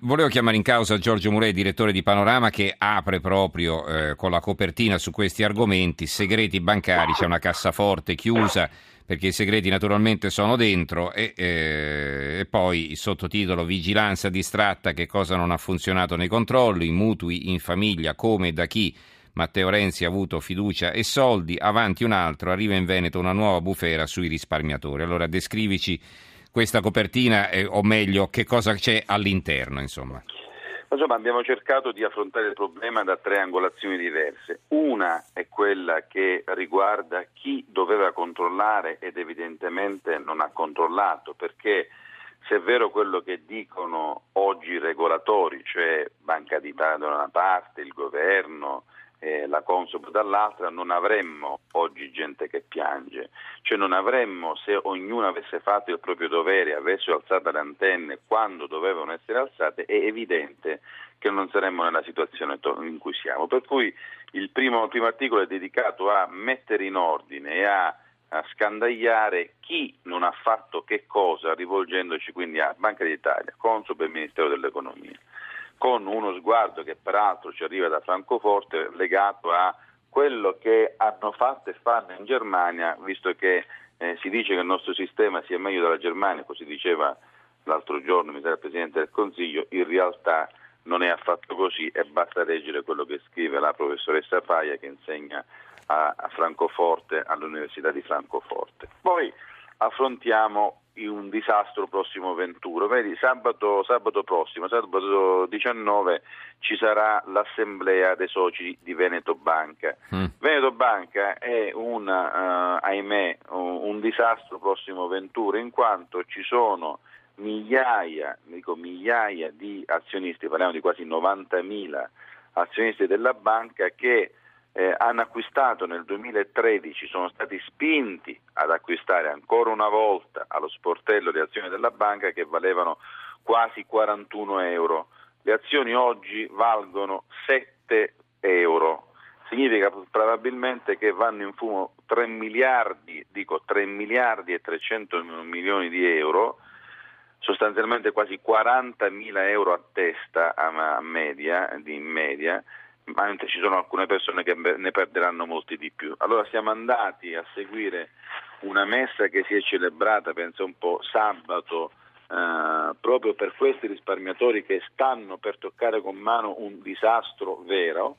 Volevo chiamare in causa Giorgio Murei, direttore di Panorama, che apre proprio eh, con la copertina su questi argomenti, segreti bancari, c'è una cassaforte chiusa perché i segreti naturalmente sono dentro e, eh, e poi il sottotitolo Vigilanza distratta, che cosa non ha funzionato nei controlli, mutui in famiglia, come e da chi Matteo Renzi ha avuto fiducia e soldi, avanti un altro, arriva in Veneto una nuova bufera sui risparmiatori. Allora descrivici questa copertina, eh, o meglio, che cosa c'è all'interno, insomma. Insomma, abbiamo cercato di affrontare il problema da tre angolazioni diverse. Una è quella che riguarda chi doveva controllare ed evidentemente non ha controllato, perché se è vero quello che dicono oggi i regolatori, cioè Banca d'Italia da una parte, il governo, eh, la Consob dall'altra, non avremmo oggi gente che piange, cioè non avremmo se ognuno avesse fatto il proprio dovere, avesse alzato le antenne quando dovevano essere alzate, è evidente che non saremmo nella situazione in cui siamo. Per cui il primo, il primo articolo è dedicato a mettere in ordine e a a scandagliare chi non ha fatto che cosa, rivolgendoci quindi a Banca d'Italia, Consob e Ministero dell'Economia con uno sguardo che peraltro ci arriva da Francoforte legato a quello che hanno fatto e fanno in Germania, visto che eh, si dice che il nostro sistema sia meglio della Germania, così diceva l'altro giorno mi sa il Presidente del Consiglio, in realtà non è affatto così e basta leggere quello che scrive la professoressa Faia che insegna a, a Francoforte all'Università di Francoforte. Poi affrontiamo un disastro prossimo venturo. Vedi, sabato, sabato, prossimo, sabato 19, ci sarà l'assemblea dei soci di Veneto Banca. Mm. Veneto Banca è un, uh, ahimè, un, disastro prossimo venturo in quanto ci sono migliaia, dico migliaia di azionisti, parliamo di quasi 90.000 azionisti della banca che eh, hanno acquistato nel 2013, sono stati spinti ad acquistare ancora una volta allo sportello le azioni della banca che valevano quasi 41 euro. Le azioni oggi valgono 7 euro. Significa probabilmente che vanno in fumo 3 miliardi, dico 3 miliardi e 300 milioni di euro, sostanzialmente quasi 40 mila euro a testa a media, in media, mentre ci sono alcune persone che ne perderanno molti di più. Allora siamo andati a seguire una messa che si è celebrata, penso un po', sabato, eh, proprio per questi risparmiatori che stanno per toccare con mano un disastro vero.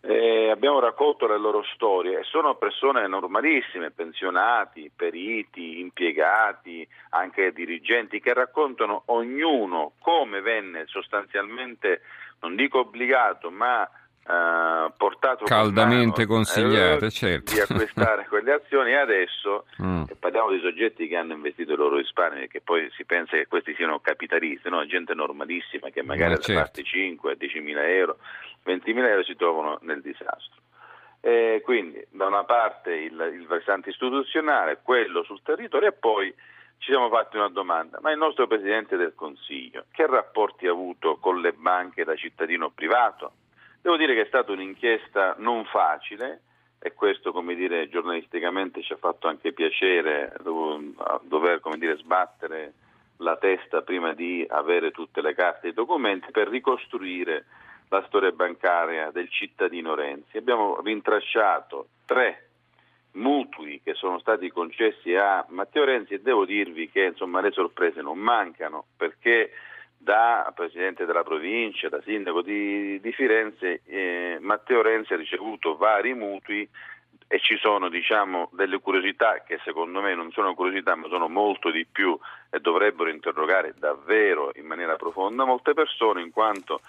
Eh, abbiamo raccolto le loro storie e sono persone normalissime, pensionati, periti, impiegati, anche dirigenti, che raccontano ognuno come venne sostanzialmente, non dico obbligato, ma Uh, portato caldamente consigliate, eh, certo. di acquistare quelle azioni e adesso mm. parliamo di soggetti che hanno investito i loro risparmi che poi si pensa che questi siano capitalisti, no? gente normalissima che magari ha certo. parte 5, 10 mila euro, 20 mila euro si trovano nel disastro. E quindi da una parte il, il versante istituzionale, quello sul territorio e poi ci siamo fatti una domanda, ma il nostro Presidente del Consiglio che rapporti ha avuto con le banche da cittadino privato? Devo dire che è stata un'inchiesta non facile e questo come dire, giornalisticamente ci ha fatto anche piacere dover come dire, sbattere la testa prima di avere tutte le carte e i documenti per ricostruire la storia bancaria del cittadino Renzi. Abbiamo rintracciato tre mutui che sono stati concessi a Matteo Renzi e devo dirvi che insomma, le sorprese non mancano perché da Presidente della provincia, da Sindaco di, di Firenze, eh, Matteo Renzi ha ricevuto vari mutui e ci sono diciamo, delle curiosità che secondo me non sono curiosità ma sono molto di più e dovrebbero interrogare davvero in maniera profonda molte persone in quanto,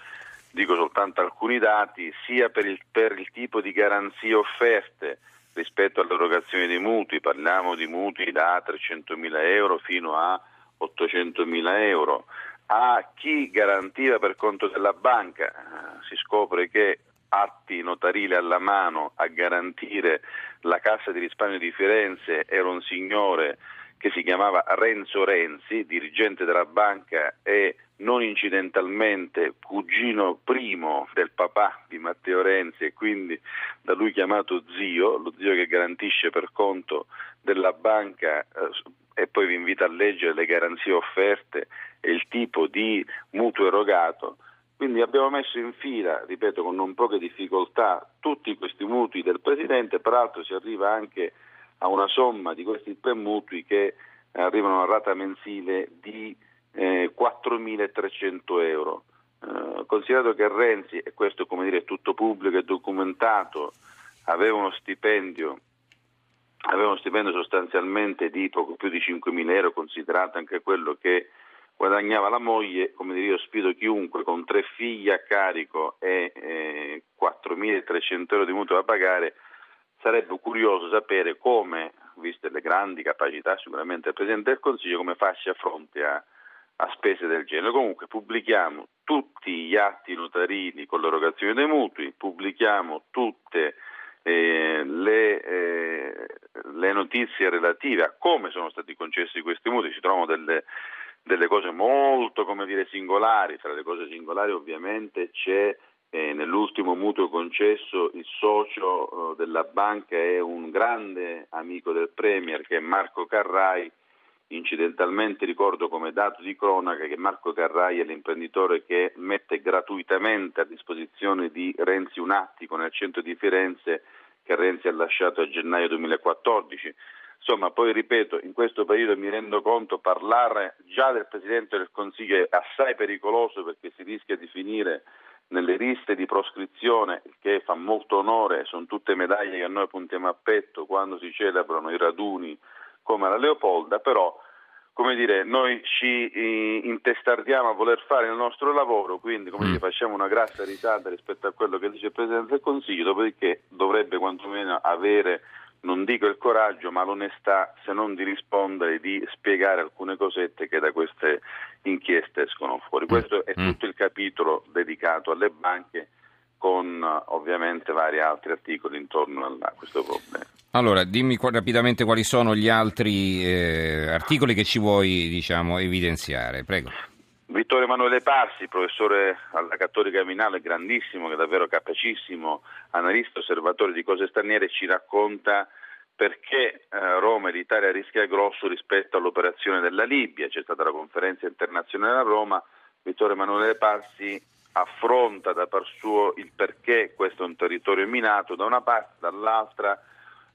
dico soltanto alcuni dati, sia per il, per il tipo di garanzie offerte rispetto all'erogazione dei mutui, parliamo di mutui da 300.000 euro fino a 800.000 euro, a chi garantiva per conto della banca. Eh, si scopre che atti notarili alla mano a garantire la Cassa di risparmio di Firenze era un signore che si chiamava Renzo Renzi, dirigente della banca e non incidentalmente cugino primo del papà di Matteo Renzi e quindi da lui chiamato zio, lo zio che garantisce per conto della banca eh, e poi vi invito a leggere le garanzie offerte e il tipo di mutuo erogato. Quindi abbiamo messo in fila, ripeto, con non poche difficoltà, tutti questi mutui del Presidente, peraltro si arriva anche a una somma di questi tre mutui che arrivano a rata mensile di eh, 4.300 euro. Eh, considerato che Renzi, e questo come dire è tutto pubblico e documentato, aveva uno stipendio aveva uno stipendio sostanzialmente di poco più di 5.000 euro, considerato anche quello che guadagnava la moglie, come dire io sfido chiunque con tre figli a carico e eh, 4.300 euro di mutuo da pagare, sarebbe curioso sapere come, viste le grandi capacità sicuramente del Presidente del Consiglio, come faccia a fronte a, a spese del genere. Comunque pubblichiamo tutti gli atti notarini con l'erogazione dei mutui, pubblichiamo tutte eh, le, eh, notizie relative a come sono stati concessi questi mutui, si trovano delle, delle cose molto dire, singolari, tra le cose singolari ovviamente c'è eh, nell'ultimo mutuo concesso il socio eh, della banca è un grande amico del Premier che è Marco Carrai, Incidentalmente ricordo come dato di cronaca che Marco Carrai è l'imprenditore che mette gratuitamente a disposizione di Renzi un attico nel centro di Firenze che Renzi ha lasciato a gennaio 2014. Insomma, poi ripeto, in questo periodo mi rendo conto parlare già del Presidente del Consiglio è assai pericoloso perché si rischia di finire nelle liste di proscrizione, che fa molto onore, sono tutte medaglie che noi puntiamo a petto quando si celebrano i raduni come alla Leopolda, però come dire, noi ci eh, intestardiamo a voler fare il nostro lavoro, quindi come mm. dire, facciamo una grassa risata rispetto a quello che dice il Presidente del Consiglio, dopodiché dovrebbe quantomeno avere, non dico il coraggio, ma l'onestà, se non di rispondere, di spiegare alcune cosette che da queste inchieste escono fuori. Mm. Questo è mm. tutto il capitolo dedicato alle banche con ovviamente vari altri articoli intorno a questo problema. Allora, dimmi rapidamente quali sono gli altri eh, articoli che ci vuoi diciamo, evidenziare. Prego. Vittorio Emanuele Passi, professore alla Cattolica Minale, grandissimo, che è davvero capacissimo, analista, osservatore di cose straniere, ci racconta perché eh, Roma e l'Italia rischia grosso rispetto all'operazione della Libia. C'è stata la conferenza internazionale a Roma. Vittorio Emanuele Passi affronta da par suo il perché questo è un territorio minato da una parte, dall'altra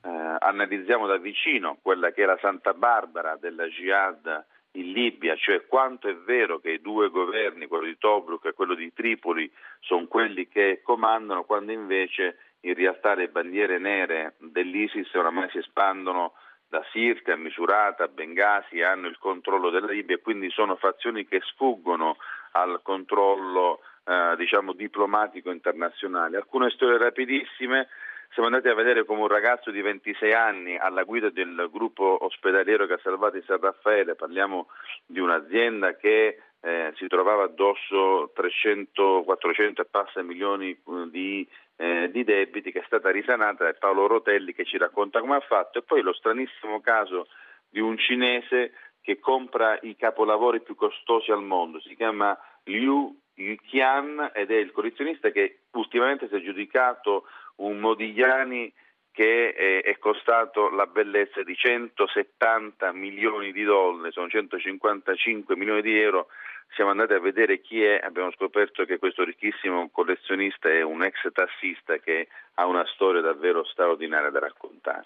eh, analizziamo da vicino quella che è la Santa Barbara della Jihad in Libia, cioè quanto è vero che i due governi, quello di Tobruk e quello di Tripoli, sono quelli che comandano, quando invece in realtà le bandiere nere dell'ISIS oramai si espandono da Sirte a Misurata a Bengasi, hanno il controllo della Libia e quindi sono fazioni che sfuggono al controllo eh, diciamo, diplomatico internazionale. Alcune storie rapidissime, siamo andati a vedere come un ragazzo di 26 anni alla guida del gruppo ospedaliero che ha salvato San Raffaele, parliamo di un'azienda che eh, si trovava addosso 300, 400 e passa milioni eh, di, eh, di, debiti che è stata risanata da Paolo Rotelli che ci racconta come ha fatto. E poi lo stranissimo caso di un cinese che compra i capolavori più costosi al mondo, si chiama Liu Yuqian ed è il collezionista che ultimamente si è giudicato un Modigliani che è, costato la bellezza di 170 milioni di dollari, sono 155 milioni di euro. Siamo andati a vedere chi è, abbiamo scoperto che questo ricchissimo collezionista è un ex tassista che ha una storia davvero straordinaria da raccontare.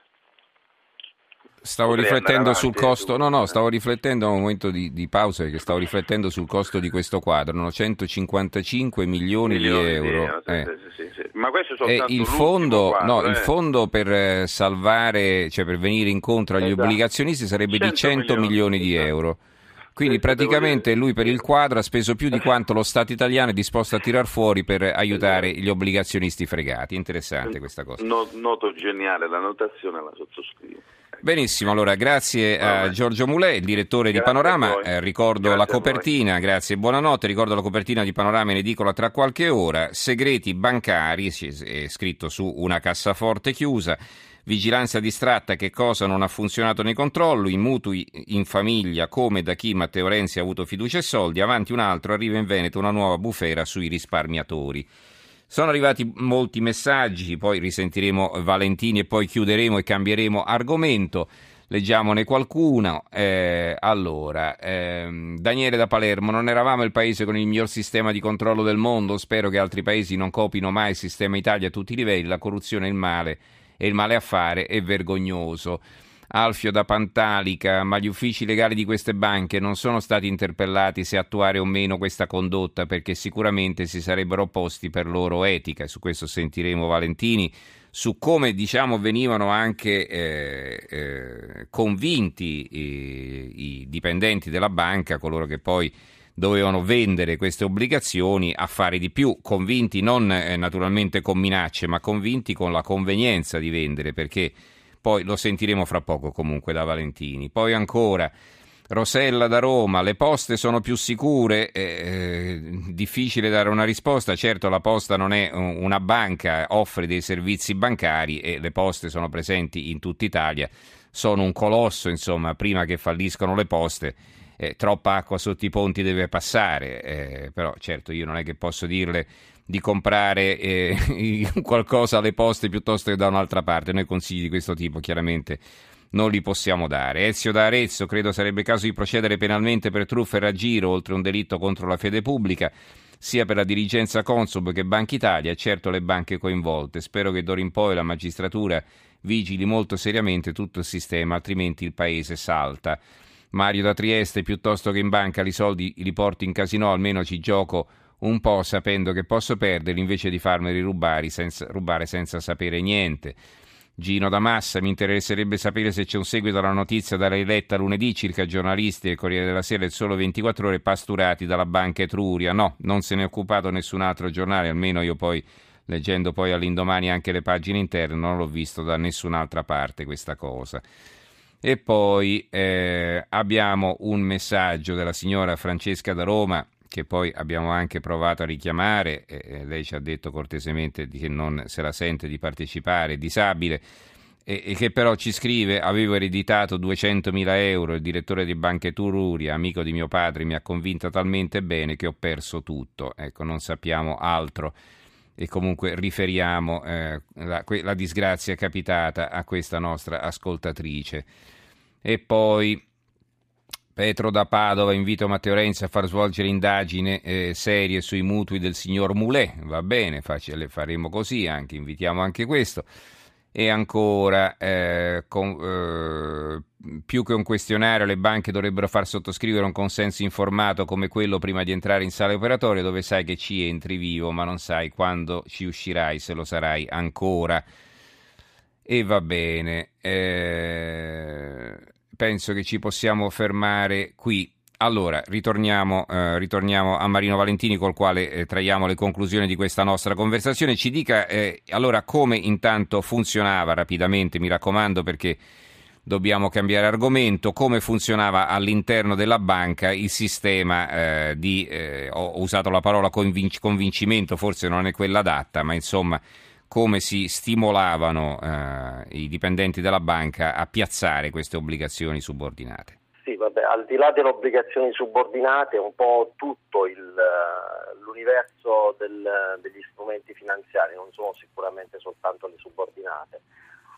Stavo riflettendo sul costo, no, no, stavo riflettendo a un momento di, di, pausa perché stavo riflettendo sul costo di questo quadro, no? 155 milioni, milioni di euro. Di eh. sì, sì, sì, Ma questo è il fondo, quadro, no, eh. il fondo per eh, salvare, cioè per venire incontro agli esatto. obbligazionisti sarebbe 100 di 100 milioni, milioni di esatto. euro. Quindi praticamente lui per il quadro ha speso più di quanto lo Stato italiano è disposto a tirar fuori per aiutare gli obbligazionisti fregati. Interessante questa cosa. noto geniale, la notazione la sottoscrivo. Benissimo, allora grazie a Giorgio Mulè, il direttore grazie di Panorama, eh, ricordo grazie la copertina, grazie buonanotte, ricordo la copertina di Panorama in edicola tra qualche ora, segreti bancari, è scritto su una cassaforte chiusa, vigilanza distratta, che cosa? Non ha funzionato nei controlli, i mutui in famiglia, come da chi Matteo Renzi ha avuto fiducia e soldi, avanti un altro, arriva in Veneto una nuova bufera sui risparmiatori. Sono arrivati molti messaggi, poi risentiremo Valentini e poi chiuderemo e cambieremo argomento. Leggiamone qualcuno. Eh, allora, ehm, Daniele da Palermo, non eravamo il paese con il miglior sistema di controllo del mondo? Spero che altri paesi non copino mai il sistema Italia a tutti i livelli. La corruzione è il male e il male a fare è vergognoso. Alfio da Pantalica, ma gli uffici legali di queste banche non sono stati interpellati se attuare o meno questa condotta perché sicuramente si sarebbero opposti per loro etica. Su questo sentiremo Valentini su come diciamo, venivano anche eh, eh, convinti i, i dipendenti della banca, coloro che poi dovevano vendere queste obbligazioni a fare di più, convinti non eh, naturalmente con minacce, ma convinti con la convenienza di vendere, perché poi lo sentiremo fra poco comunque da Valentini. Poi ancora Rosella da Roma, le poste sono più sicure, eh, difficile dare una risposta, certo la posta non è una banca, offre dei servizi bancari e le poste sono presenti in tutta Italia, sono un colosso, insomma, prima che falliscono le poste, eh, troppa acqua sotto i ponti deve passare, eh, però certo io non è che posso dirle di comprare eh, qualcosa alle poste piuttosto che da un'altra parte, noi consigli di questo tipo chiaramente non li possiamo dare. Ezio da Arezzo, credo sarebbe caso di procedere penalmente per truffa e raggiro, oltre un delitto contro la fede pubblica, sia per la dirigenza Consub che Banca Italia certo le banche coinvolte. Spero che d'ora in poi la magistratura vigili molto seriamente tutto il sistema, altrimenti il paese salta. Mario da Trieste, piuttosto che in banca i soldi li porti in casino, almeno ci gioco un po' sapendo che posso perderli invece di farmeli rubare senza, rubare senza sapere niente. Gino da Massa, mi interesserebbe sapere se c'è un seguito alla notizia dalla eletta lunedì circa giornalisti del Corriere della Sera e Solo 24 Ore pasturati dalla Banca Etruria. No, non se ne è occupato nessun altro giornale, almeno io poi, leggendo poi all'indomani anche le pagine interne, non l'ho visto da nessun'altra parte questa cosa. E poi eh, abbiamo un messaggio della signora Francesca da Roma che poi abbiamo anche provato a richiamare, eh, lei ci ha detto cortesemente che non se la sente di partecipare, disabile, e, e che però ci scrive, avevo ereditato 200.000 euro, il direttore di Banche Tururia, amico di mio padre, mi ha convinto talmente bene che ho perso tutto, ecco, non sappiamo altro e comunque riferiamo eh, la, la disgrazia capitata a questa nostra ascoltatrice. E poi Petro da Padova invito Matteo Renzi a far svolgere indagini eh, serie sui mutui del signor Moulet. Va bene, facile, faremo così, anche, invitiamo anche questo. E ancora, eh, con, eh, più che un questionario, le banche dovrebbero far sottoscrivere un consenso informato come quello prima di entrare in sala operatoria, dove sai che ci entri vivo, ma non sai quando ci uscirai, se lo sarai ancora. E va bene. Eh, penso che ci possiamo fermare qui. Allora, ritorniamo, eh, ritorniamo, a Marino Valentini col quale eh, traiamo le conclusioni di questa nostra conversazione. Ci dica eh, allora come intanto funzionava rapidamente, mi raccomando perché dobbiamo cambiare argomento, come funzionava all'interno della banca il sistema eh, di, eh, ho usato la parola convinc- convincimento, forse non è quella adatta, ma insomma come si stimolavano eh, i dipendenti della banca a piazzare queste obbligazioni subordinate. Sì, vabbè, al di là delle obbligazioni subordinate, un po' tutto il, eh, l'universo del, degli strumenti finanziari, non sono sicuramente soltanto le subordinate,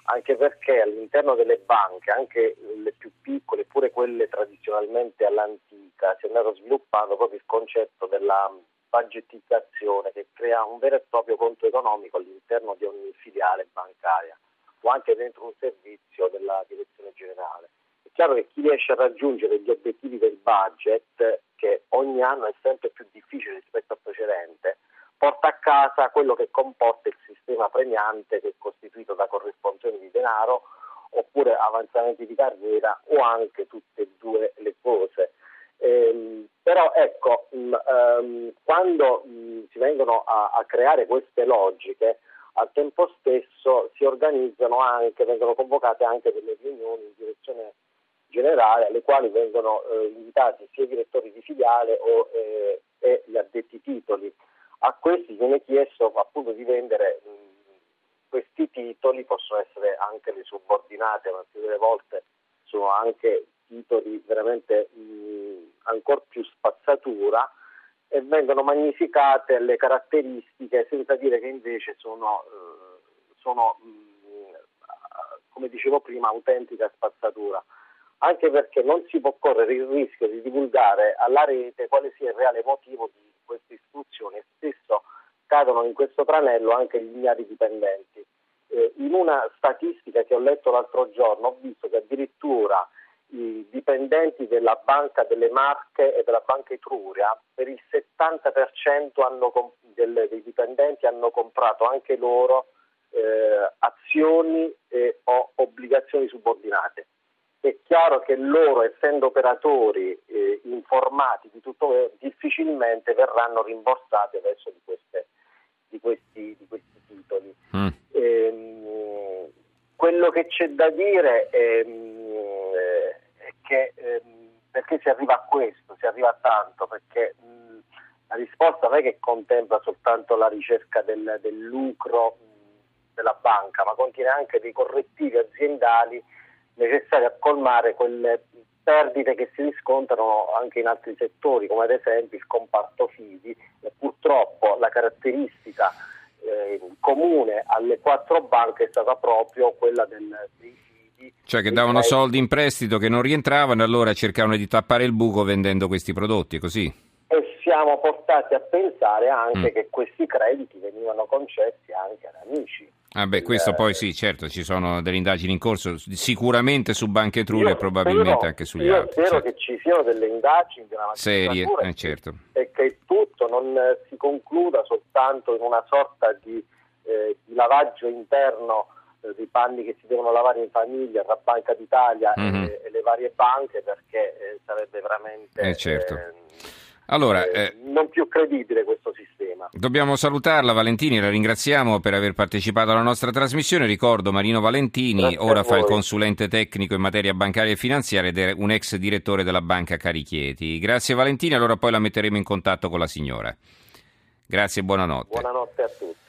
anche perché all'interno delle banche, anche le più piccole, pure quelle tradizionalmente all'antica, si è andato sviluppando proprio il concetto della budgetizzazione che crea un vero e proprio conto economico all'interno di ogni filiale bancaria o anche dentro un servizio della direzione generale. È chiaro che chi riesce a raggiungere gli obiettivi del budget, che ogni anno è sempre più difficile rispetto al precedente, porta a casa quello che comporta il sistema premiante che è costituito da corrisponzioni di denaro oppure avanzamenti di carriera o anche tutte e due le cose. Eh, però ecco, mh, mm, ehm, quando mh, mm, si vengono a, a, creare queste logiche, al tempo stesso si organizzano anche, vengono convocate anche delle riunioni in direzione generale alle quali vengono eh, invitati sia i direttori di filiale o, eh, e gli addetti titoli. A questi viene chiesto appunto di vendere mh, mm, questi titoli, possono essere anche le subordinate, ma più delle volte sono anche titoli veramente mh, ancora più spazzatura e vengono magnificate le caratteristiche senza dire che invece sono, eh, sono come dicevo prima, autentica spazzatura. Anche perché non si può correre il rischio di divulgare alla rete quale sia il reale motivo di queste istruzioni e spesso cadono in questo tranello anche gli ignari dipendenti. Eh, in una statistica che ho letto l'altro giorno ho visto che addirittura i dipendenti della Banca delle Marche e della Banca Etruria per il 70% hanno, del, dei dipendenti hanno comprato anche loro eh, azioni eh, o obbligazioni subordinate. È chiaro che loro, essendo operatori eh, informati di tutto, difficilmente verranno rimborsati adesso di, queste, di, questi, di questi, titoli. Mm. Ehm, quello che c'è da dire è, mm, è che ehm, perché si arriva a questo, si arriva a tanto, perché mh, la risposta non è che contempla soltanto la ricerca del, del lucro mh, della banca, ma contiene anche dei correttivi aziendali necessari a colmare quelle perdite che si riscontrano anche in altri settori, come ad esempio il comparto fidi. E purtroppo la caratteristica eh, comune alle quattro banche è stata proprio quella del, Cioè che davano soldi in prestito che non rientravano e allora cercavano di tappare il buco vendendo questi prodotti, così? E siamo portati a pensare anche mm. che questi crediti venivano concessi anche ad amici. Ah beh, questo poi sì, certo, ci sono delle indagini in corso, sicuramente su Banca Etruria e probabilmente spero, anche sugli altri. Spero certo. che ci siano delle indagini una serie eh, certo. e che tutto non si concluda soltanto in una sorta di, eh, di lavaggio interno eh, dei panni che si devono lavare in famiglia tra Banca d'Italia mm-hmm. e, e, le varie banche perché eh, sarebbe veramente... Eh, certo. Allora, eh, eh, non più credibile questo sistema. Dobbiamo salutarla Valentini, la ringraziamo per aver partecipato alla nostra trasmissione. Ricordo Marino Valentini, Grazie ora fa il consulente tecnico in materia bancaria e finanziaria ed è un ex direttore della banca Carichieti. Grazie Valentini, allora poi la metteremo in contatto con la signora. Grazie e buonanotte. Buonanotte a tutti.